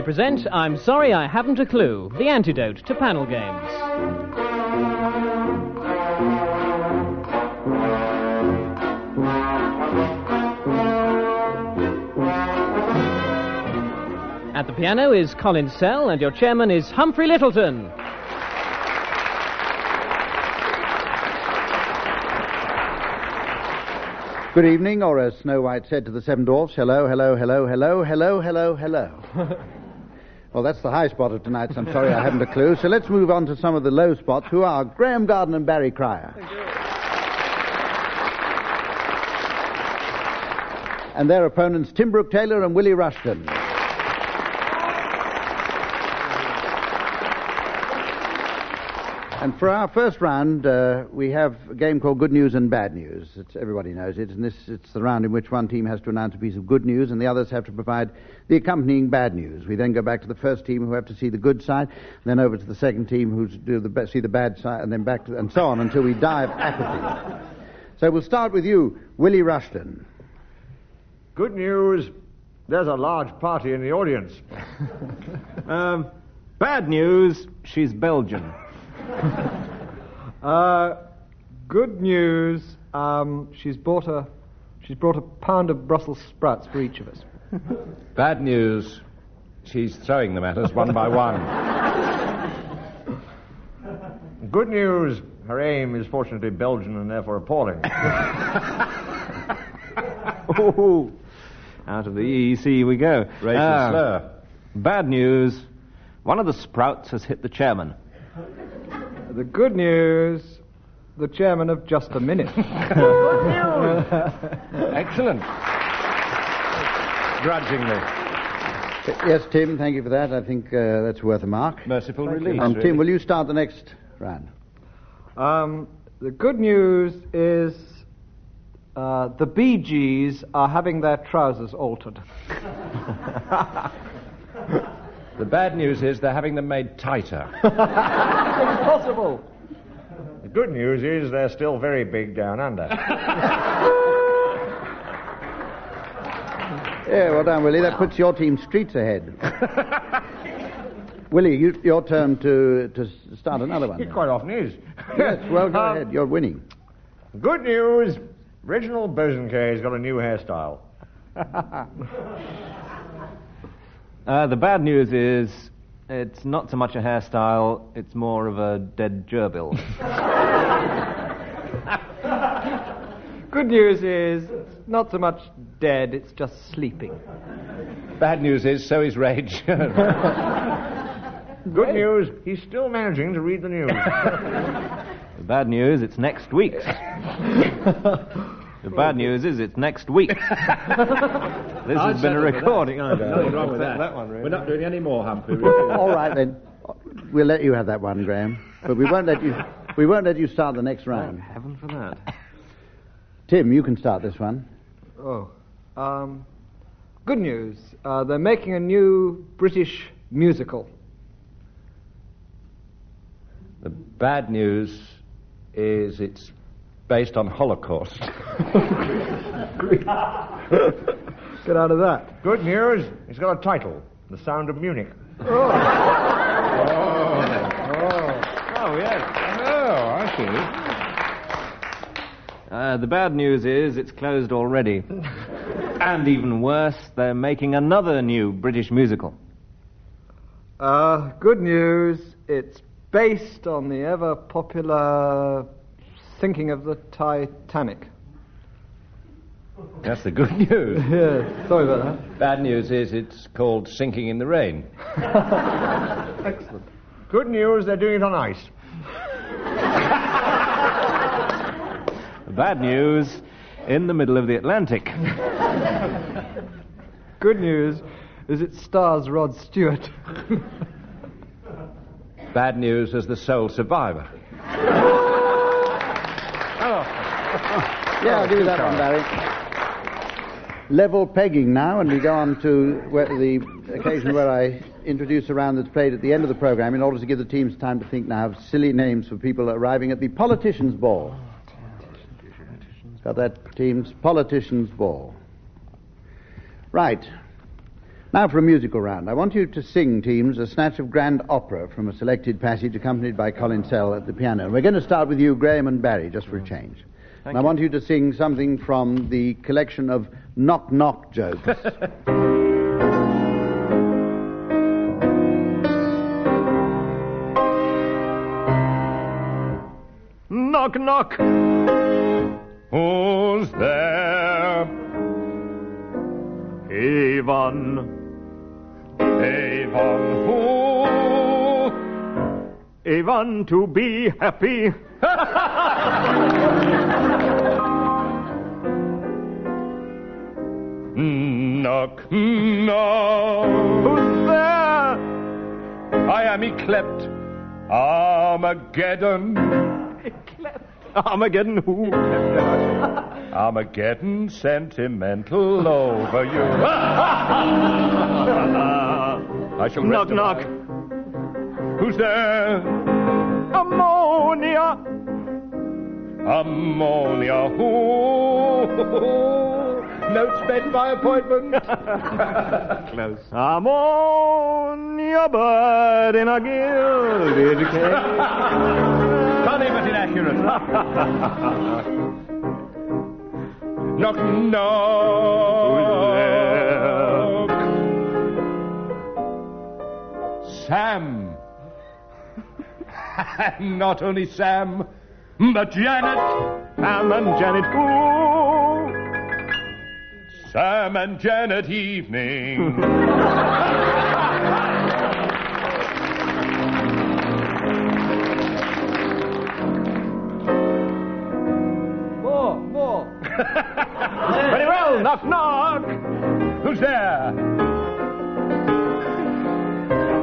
proudly present I'm Sorry I Haven't a Clue, the antidote to panel games. At the piano is Colin Sell, and your chairman is Humphrey Lyttelton. Good evening, or as Snow White said to the Seven Dwarfs, hello, hello, hello, hello, hello, hello, hello. well, that's the high spot of tonight's. I'm sorry I haven't a clue. So let's move on to some of the low spots, who are Graeme Garden and Barry Cryer. And their opponents, Tim Brooke Taylor and Willie Rushton. And for our first round, uh, we have a game called Good News and Bad News. It's, everybody knows it, and this it's the round in which one team has to announce a piece of good news, and the others have to provide the accompanying bad news. We then go back to the first team who have to see the good side, then over to the second team who do the be- see the bad side, and then back to and so on until we die of apathy. So we'll start with you, Willie Rushton. Good news. There's a large party in the audience. Um, bad news, she's Belgian. Uh, good news. Um, she's bought a she's brought a pound of Brussels sprouts for each of us. Bad news, she's throwing them at us one by one. Good news. Her aim is fortunately Belgian and therefore appalling. Ooh, out of the EEC we go. Racial Ah, slur. Bad news, one of the sprouts has hit the chairman. The good news. The chairman of just a minute. Excellent. Grudgingly. Yes, Tim, thank you for that. I think uh, that's worth a mark. Merciful release. And really. Tim, will you start the next round? um, the good news is uh, the Bee Gees are having their trousers altered. The bad news is they're having them made tighter. Impossible. the good news is they're still very big down under. Yeah, well done, Willie. That puts your team streets ahead. Willie, you, your turn to, to start another one. It quite often is. Yes, well, go Um, ahead. You're winning. Good news. Reginald Bosanquet's got a new hairstyle. Uh, the bad news is it's not so much a hairstyle, it's more of a dead gerbil. Good news is it's not so much dead, it's just sleeping. bad news is so is rage. Good news. He's still managing to read the news. the bad news, it's next week's. The bad news is it's next week. this has been a recording. I don't Nothing wrong with that. That one, really. We're not doing any more, Humphrey. All right then. We'll let you have that one, Graeme. But we won't let you. We won't let you start the next round. Heaven for that. Tim, you can start this one. Oh. Um, good news. Uh, they're making a new British musical. the bad news is it's based on Holocaust. Get out of that. Good news. It's got a title. The Sound of Munich. Oh, yes. oh, I see. Uh, the bad news is it's closed already. and even worse, they're making another new British musical. Uh, good news. It's based on the ever popular sinking of the Titanic. That's the good news. Yeah, sorry about that. Bad news is it's called Sinking in the Rain. Excellent. Good news. They're doing it on ice. Bad news, in the middle of the Atlantic. Good news is it stars Rod Stewart. Bad news as the sole survivor. Yeah, I'll give you that one, Barry. Level pegging now, and we go on to where, the occasion where I introduce a round that's played at the end of the program in order to give the teams time to think now of silly names for people arriving at the politicians' ball. Got that, teams? Politicians' ball. Right. Now for a musical round. I want you to sing, teams, a snatch of grand opera from a selected passage accompanied by Colin Sell at the piano. And we're going to start with you, Graeme and Barry, just for a change. And I want you to sing something from the collection of knock knock jokes. Knock, knock. Who's there? Avon. Avon, who? Avon to be happy. knock, knock. Who's there? I am Eclept. Armageddon. Armageddon who? Armageddon sentimental over you. I shall knock knock. Who's there? Ammonia. Ammonia who? Notes made by appointment. Close. Ammonia bird in a gilded cage. Funny but inaccurate. knock, knock. Sam. and not only Sam, but Janet. Sam and Janet who? Sam and Janet evening. More, more. Very well, knock, knock. Who's there?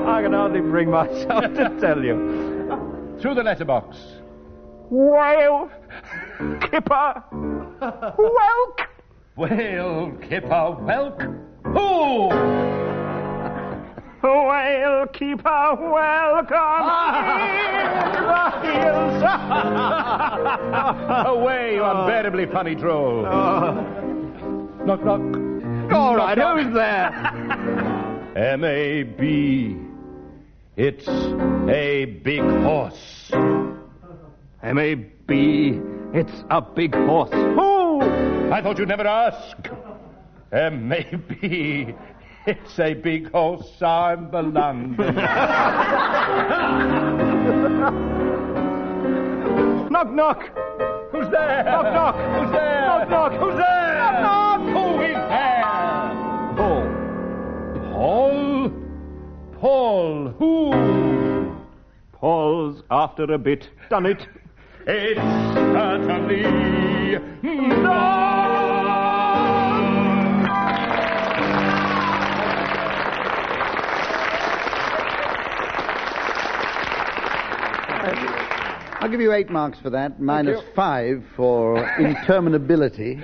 I can hardly bring myself to tell you. Through the letterbox. Whale, kipper, whelk. Whale, kipper, whelk. Who? Whale, keeper, welcome in the hills. Away, you ah. unbearably funny troll. Ah. Knock, knock. All right, who's there? M-A-B. It's a big horse. M-A-B. It's a big horse. Who? I thought you'd never ask. M-A-B. It's a big horse. I'm the London. knock, knock. Who's there? Knock, knock. Who's there? Knock, knock. Who's there? Knock, knock. Who is there? Paul. Paul? Paul, who? Paul's after a bit. Done it. It's certainly done. I'll give you eight marks for that, minus five for interminability.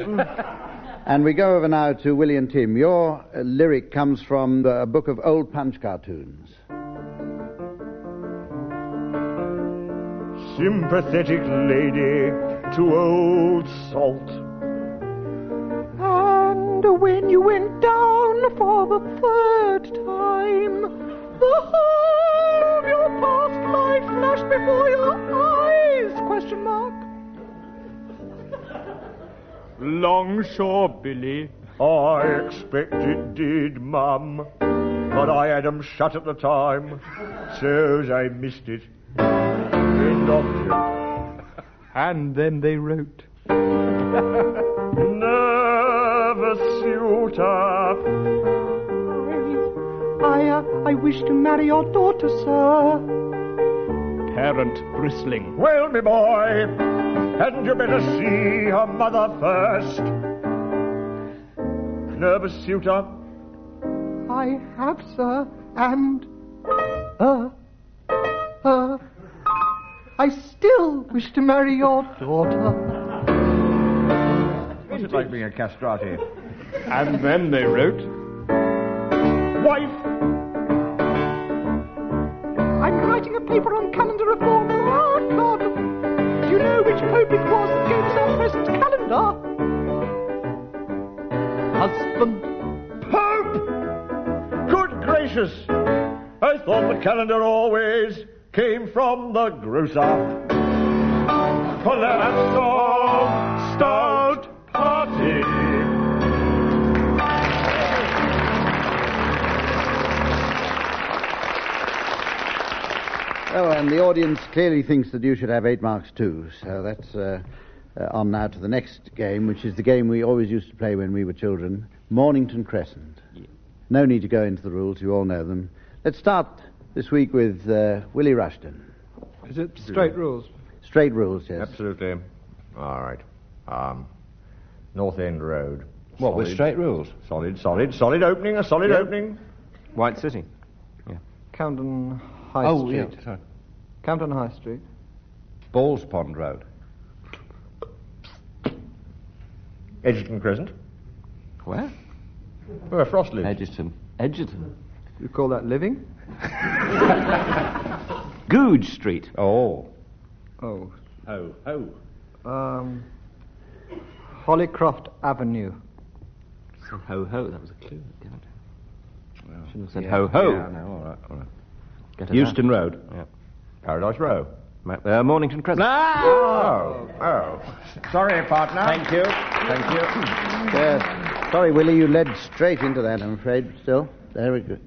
and we go over now to Willie and Tim. Your uh, lyric comes from the, a book of old Punch cartoons. Sympathetic lady to old salt. And when you went down for the third time, the whole of your past life flashed before your eyes? Question mark. Longshore Billy. I expect it did, Mum. But I had 'em shut at the time, so's I missed it. End. And then they wrote. Nervous suitor. I, uh, I wish to marry your daughter, sir. Parent bristling. Well, me boy, hadn't you better see her mother first? Nervous suitor. I have, sir, and, uh, uh, I still wish to marry your daughter. What's it like being a castrati? And then they wrote, Wife. I'm writing a paper on calendar reform. Ah, God. Do you know which pope it was that gave us our present calendar? Husband. Pope! Good gracious! I thought the calendar always came from the grocer. Well, let us all start party. Oh, and the audience clearly thinks that you should have eight marks too. So that's uh, uh, on now to the next game, which is the game we always used to play when we were children Mornington Crescent. No need to go into the rules, you all know them. Let's start this week with uh, Willie Rushton. Is it straight rules? Straight rules, yes. Absolutely. All right. Um, North End Road. What, with straight rules? Solid, solid, solid opening, a solid Yeah. opening. White City. Yeah. Camden High Street. oh, Street. yeah. Sorry. Camden High Street. Balls Pond Road. Egerton Crescent. Where? Where Frost lives. Egerton. Egerton. You call that living? Goodge Street. Oh. Oh. Oh, oh. Um, Hollycroft Avenue. Said ho ho. That was a clue. Damn it. Shouldn't have said ho ho. Yeah, no, all right, all right. Get it Euston Road. Yeah. Paradise Row. Ma- Uh, Mornington Crescent. Oh, oh. Sorry, partner. Thank you. Thank you. Yes. Sorry, Willie, you led straight into that, I'm afraid, still. There we go.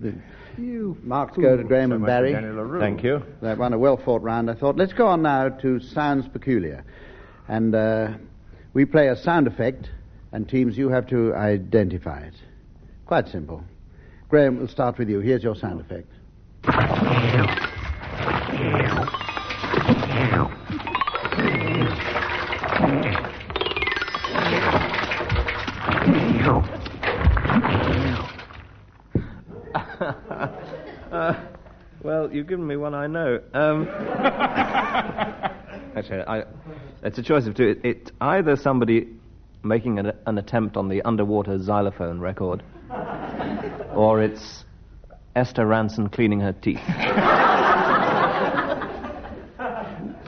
The You. marks go to Graeme and Barry. Thank you. That won a well fought round, I thought. Let's go on now to Sounds Peculiar. And uh, we play a sound effect, and teams, you have to identify it. Quite simple. Graham, we'll start with you. Here's your sound effect. Well, you've given me one I know. Um, actually, I, it's a choice of two. It, it's either somebody making an, an attempt on the underwater xylophone record, or it's Esther Rantzen cleaning her teeth.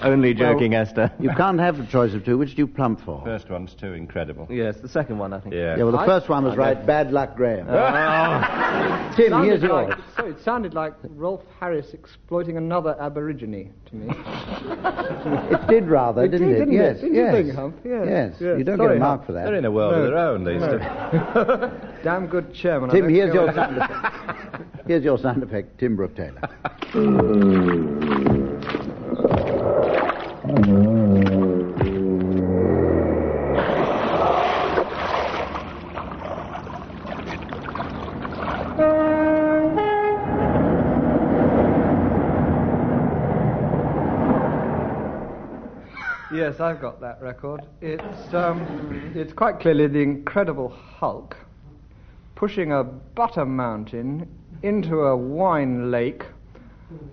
Only joking, Esther. You can't have the choice of two. Which do you plump for? First one's too incredible. Yes, the second one, I think. Yeah. Yeah, well, the first one was right. Bad luck, Graeme. Uh, Tim, here's Sounded yours. like, sorry, it sounded like Rolf Harris exploiting another Aborigine to me. It did rather, It didn't did, it? didn't it? yes. Didn't you yes. think, Hump? Yes, Yes. yes. You don't Sorry, get a mark Hump. for that. They're in a world of their own, these two. Damn good chairman. Tim, don't here's your sound effect. Here's your sound effect, Tim Brooke Taylor. Yes, I've got that record. It's um, it's quite clearly the Incredible Hulk pushing a butter mountain into a wine lake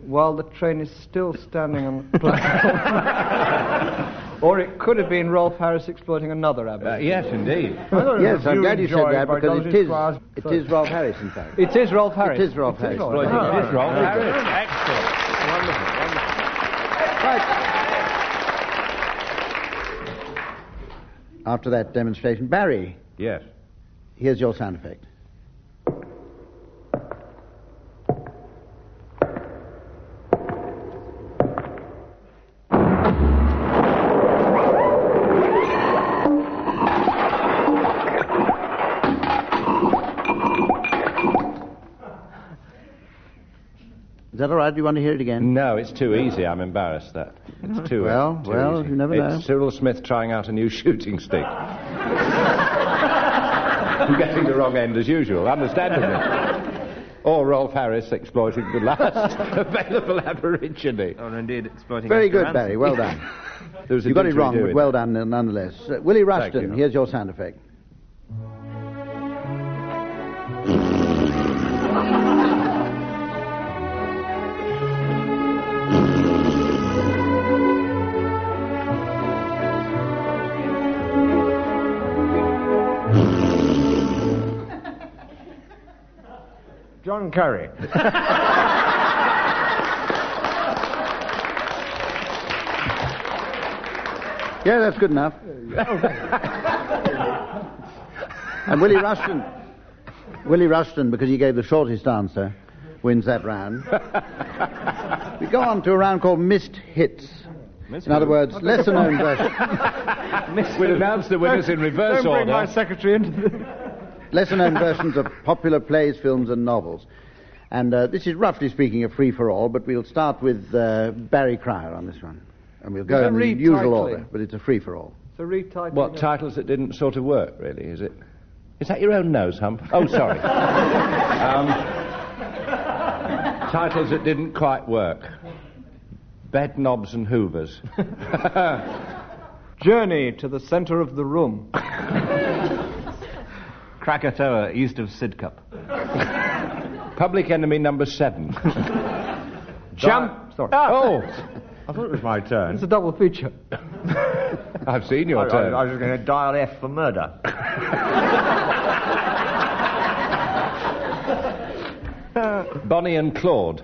while the train is still standing on the platform. or it could have been Rolf Harris exploiting another Uh, yes, indeed. yes, I'm glad you said that by because it Dulcie is, Squires. it is Rolf Harris, in fact. It is Rolf Harris. It is Rolf Harris. It is Rolf Exploiting Harris. this role. Excellent. After that demonstration, Barry, Yes. here's your sound effect. That all right? Do you want to hear it again? No, it's too easy. I'm embarrassed that. It's too Well, too well, easy. you never know. It's Cyril Smith trying out a new shooting stick. I'm getting the wrong end as usual, understandably. or Rolf Harris exploiting the last available Aborigine. Or indeed exploiting Very good, Barry. Well done. There was a you got it wrong, but well done nonetheless. Uh, Willie Rushton, you. here's your sound effect. John Curry. Yeah, that's good enough. and Willie Rushton, Willie Rushton, because he gave the shortest answer, wins that round. we go on to a round called Missed Hits. Miss In other words, lesser known versions. We'll announce the winners in reverse Don't bring my order. secretary into the... lesser known versions of popular plays, films, and novels. And uh, this is roughly speaking a free for all, but we'll start with uh, Barry Cryer on this one. And we'll go Is in the read usual order, but it's a free for all. So retitle. What titles that didn't sort of work, really, is it? Is that your own nose, Hump? Oh, sorry. um, titles that didn't quite work. Bed knobs and hoovers. Journey to the centre of the room. Krakatoa, east of Sidcup. Public enemy number seven. Jump. Sorry. Ah. Oh, I thought it was my turn. It's a double feature. I've seen your I, turn. I, I was going to dial F for murder. Bonnie and Claude.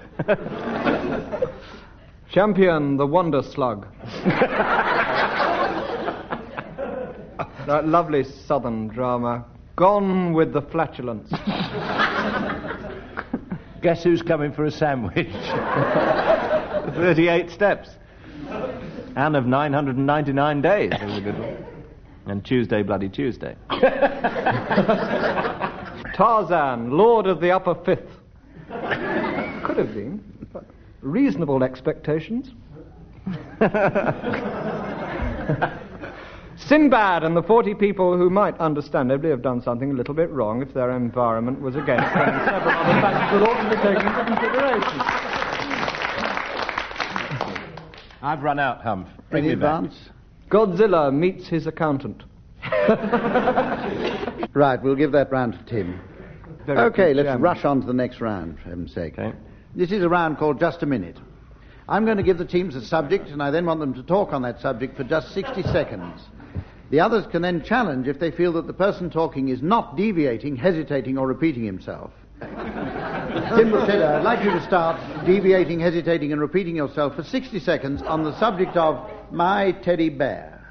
Champion, the Wonder Slug. that lovely southern drama. Gone with the flatulence. Guess who's coming for a sandwich? 38 steps. And of 999 days. That was a good one. And Tuesday, Bloody Tuesday. Tarzan, Lord of the Upper Fifth. Could have been. Reasonable expectations. Sinbad and the 40 people who might understandably have done something a little bit wrong if their environment was against them, several other factors that ought to be taken into consideration. I've run out, Humph. Bring Any me back. advance? Godzilla meets his accountant. Right, we'll give that round to Tim. Very okay, let's chairman. rush on to the next round, for heaven's sake. Okay. This is a round called Just a Minute. I'm going to give the teams a subject, and I then want them to talk on that subject for just 60 seconds. The others can then challenge if they feel that the person talking is not deviating, hesitating, or repeating himself. Tim Buchetta, I'd like you to start deviating, hesitating, and repeating yourself for 60 seconds on the subject of my teddy bear.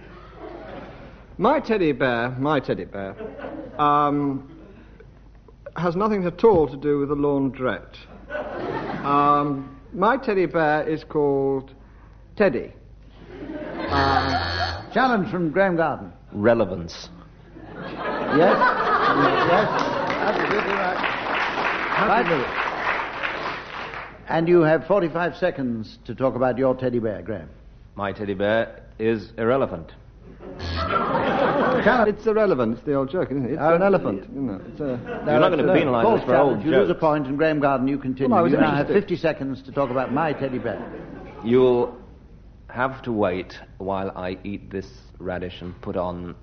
My teddy bear, my teddy bear, um, has nothing at all to do with the laundrette. Um, my teddy bear is called Teddy. Challenge from Graeme Garden. Relevance. Yes? yes? Absolutely right. Right. And you have 45 seconds to talk about your teddy bear, Graeme. My teddy bear is irrelevant. Challenge. It's irrelevant. It's the old joke, isn't it? It's Oh, an elephant. Isn't it? It's a... You're not going to No, penalise false us for old challenge. You lose a jokes. point, and Graeme Garden, you continue. Well, I was you now have 50 seconds to talk about my teddy bear. You'll have to wait while I eat this radish and put on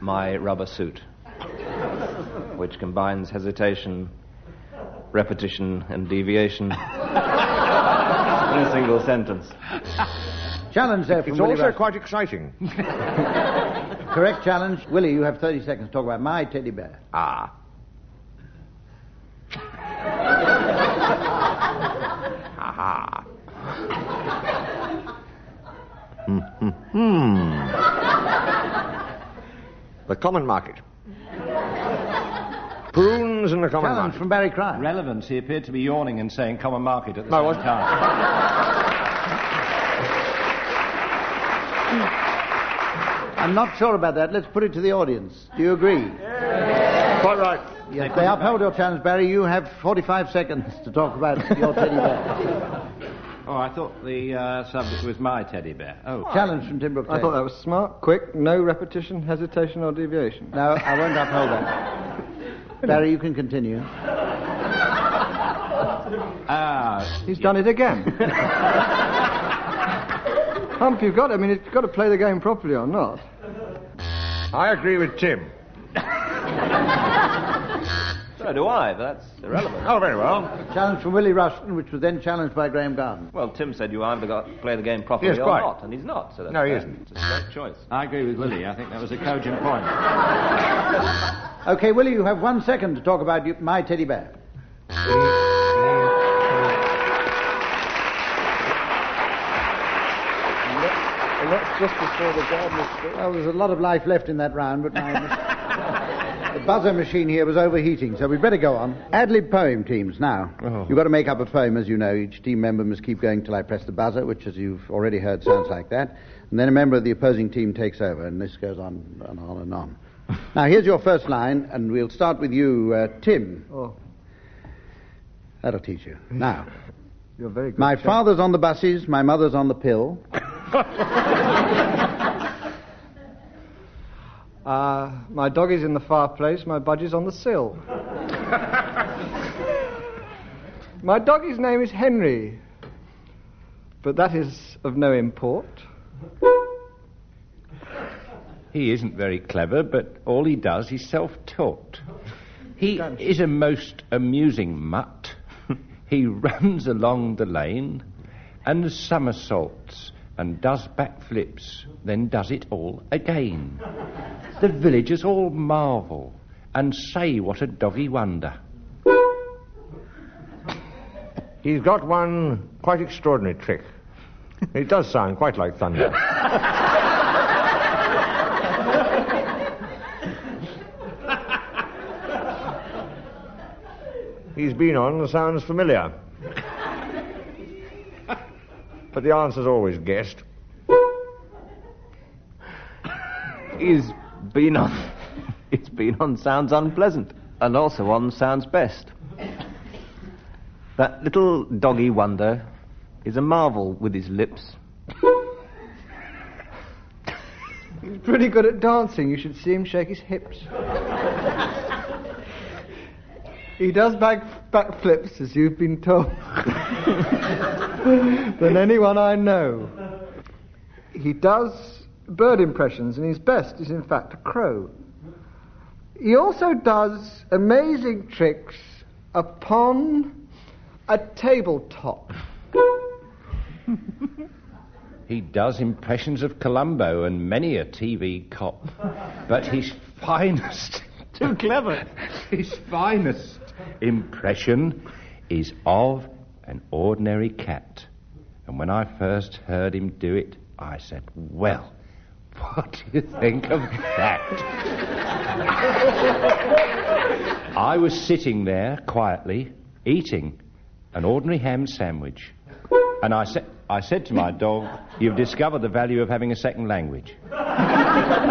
my rubber suit, which combines hesitation, repetition, and deviation in a single sentence. Challenge there from It's Willie also Rush. quite exciting. Correct challenge. Willie, you have 30 seconds to talk about my teddy bear. Ah. Hmm. the common market. Prunes in the common market. Challenge market. from Barry Cryer. Relevance. He appeared to be yawning and saying common market at the No, same wasn't- time. I'm not sure about that. Let's put it to the audience. Do you agree? Quite right. Yes, they upheld your challenge, Barry. You have 45 seconds to talk about your teddy bear. Oh, I thought the uh, subject was my teddy bear. Oh. Challenge from Timbrook. I thought that was smart, quick, no repetition, hesitation, or deviation. No, I won't uphold that. Barry, you can continue. Ah, He's done it again. Hump, you've got. I mean, you've got to play the game properly or not. I agree with Tim. So do I, but that's irrelevant. Oh, very well. Challenge from Willie Rushton, which was then challenged by Graeme Garden. Well, Tim said you either got to play the game properly Yes, or quite. not, and he's not. So that's No, he fair. isn't. It's a straight choice. I agree with Willie. I think that was a cogent point. Okay, Willie, you have one second to talk about you, my teddy bear. And that's just before the gardener's Well, there's a lot of life left in that round, but my, the buzzer machine here was overheating, so we'd better go on. Ad lib poem teams now. Oh. You've got to make up a poem, as you know. Each team member must keep going till I press the buzzer, which, as you've already heard, sounds like that. And then a member of the opposing team takes over, and this goes on and on and on. now, here's your first line, and we'll start with you, uh, Tim. Oh, That'll teach you. Now, you're very good. my chap. father's on the buses, my mother's on the pill. Uh, my dog is in the fireplace, my budgie's on the sill. my doggy's name is Henry, but that is of no import. He isn't very clever, but all he does is self taught. He is a most amusing mutt. he runs along the lane and somersaults and does backflips, then does it all again. The villagers all marvel and say what a doggy wonder. He's got one quite extraordinary trick. It does sound quite like thunder. He's been on the sounds familiar. But the answer's always guessed. He's been on. It's been on sounds unpleasant, and also on sounds best. That little doggy wonder is a marvel with his lips. He's pretty good at dancing. You should see him shake his hips. He does back backflips, as you've been told, than anyone I know. He does bird impressions, and his best is, in fact, a crow. He also does amazing tricks upon a tabletop. He does impressions of Columbo and many a TV cop. But his finest. Too clever. His finest impression is of an ordinary cat. And when I first heard him do it, I said, Well, what do you think of that? I was sitting there quietly, eating an ordinary ham sandwich. And I, sa- I said to my dog, You've discovered the value of having a second language.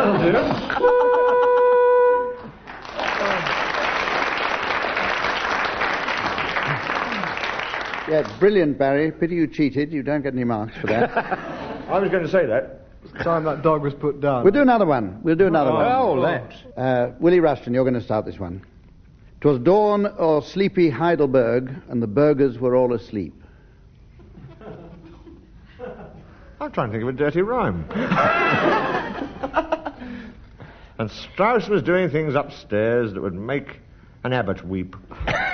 Oh, Yeah, brilliant, Barry. Pity you cheated. You don't get any marks for that. I was going to say that. Time that dog was put down. we'll do another one. We'll do another one. Oh, let's. Uh, Willie Rushton, you're going to start this one. 'Twas dawn or sleepy Heidelberg, and the burgers were all asleep. I'm trying to think of a dirty rhyme. and Strauss was doing things upstairs that would make an abbot weep.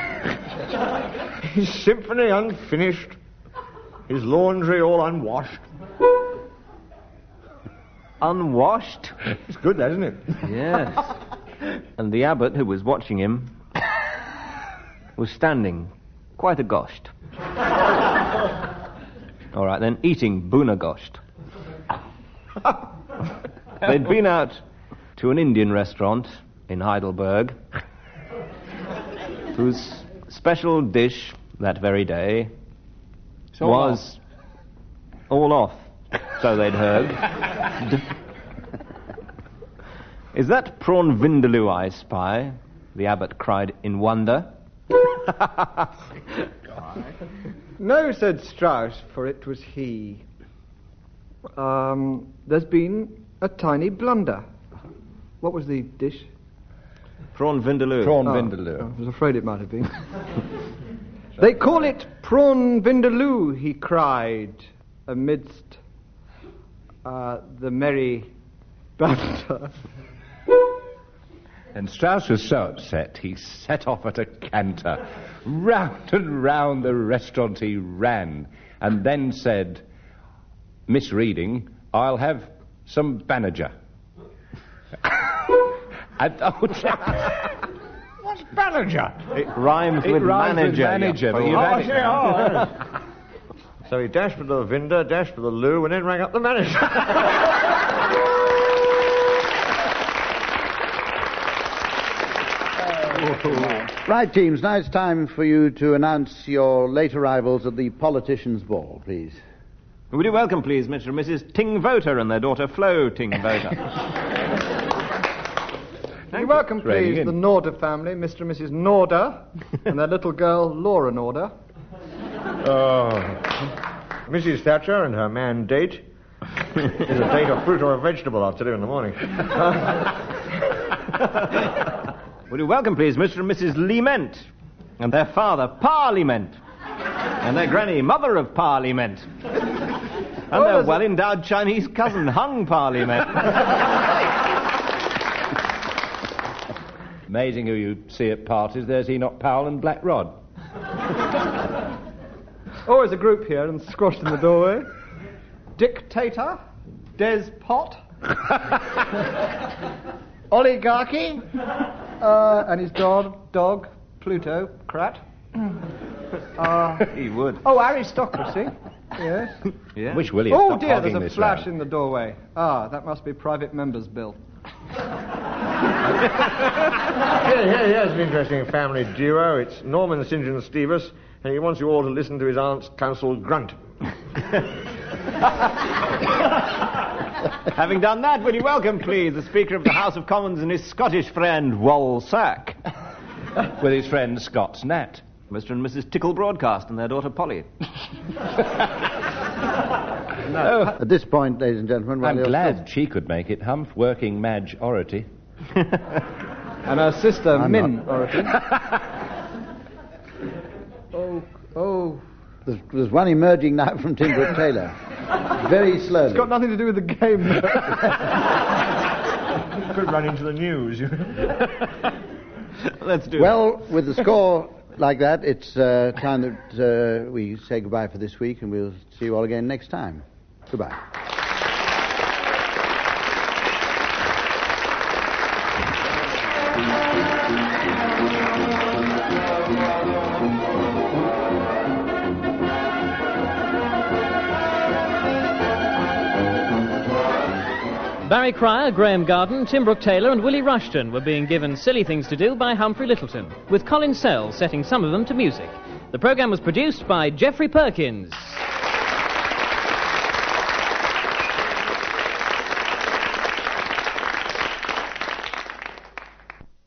his symphony unfinished, his laundry all unwashed. Unwashed? It's good, isn't it? Yes. and the abbot, who was watching him, was standing quite agoshed. All right, then, eating bunagosht. They'd been out to an Indian restaurant in Heidelberg, whose special dish that very day all was all off, so they'd heard. Is that prawn vindaloo I spy? The abbot cried in wonder. No, said Strauss, for it was he. Um, there's been a tiny blunder. What was the dish? Prawn vindaloo. Prawn Oh, vindaloo. I was afraid it might have been. they call it prawn vindaloo, he cried, amidst uh, the merry banter. And Strauss was so upset, he set off at a canter. Round and round the restaurant he ran, and then said, misreading, I'll have some Banager. and, oh, What's Ballinger? It rhymes it with rhymes manager. with manager, oh, you but fool. you've see, oh, so he dashed for the Vinder, dashed for the loo, and then rang up the manager. Right, teams, now it's time for you to announce your late arrivals at the Politicians' Ball, please. Would you welcome, please, Mr. and Mrs. Ting Voter and their daughter Flo Ting Voter? You're welcome, please, in. the Norder family, Mr. and Mrs. Norder, and their little girl, Laura Norder. Oh. Mrs. Thatcher and her man date. Is a date of fruit or a vegetable, I'll tell you in the morning. Would you welcome, please, Mr. and Mrs. Liment and their father Parliament and their granny Mother of Parliament and Oh, their well-endowed Chinese cousin Hung Parliament. Amazing who you see at parties. There's Enoch Powell and Black Rod. Always a group here and squashed in the doorway. Dictator, Des Pot, oligarchy, uh, and his dog, dog Pluto, Krat. Uh, he would. oh, aristocracy. Yes. Yeah. Wish Willie Oh dear, there's a flash round. in the doorway. Ah, that must be private members' bill. Here, here, here's an interesting family duo. It's Norman St. John Stevas, and he wants you all to listen to his aunt's counsel grunt. Having done that, would you welcome, please, the Speaker of the House of Commons and his Scottish friend Walsack, With his friend Scott's Nat. Mr. and Mrs. Tickle Broadcast and their daughter Polly. Oh. At this point, ladies and gentlemen, while I'm you're glad she could make it, Humph, working Madge Ority. And her sister, I'm Min not. Orton. oh, oh. There's, there's one emerging now from Tim Brooke Taylor. Very slowly. It's got nothing to do with the game. Could run into the news. Let's do it. Well, with the score like that, it's uh, time that uh, we say goodbye for this week, and we'll see you all again next time. Goodbye. Barry Cryer, Graeme Garden, Tim Timbrook Taylor, and Willie Rushton were being given silly things to do by Humphrey Lyttelton, with Colin Sells setting some of them to music. The programme was produced by Geoffrey Perkins.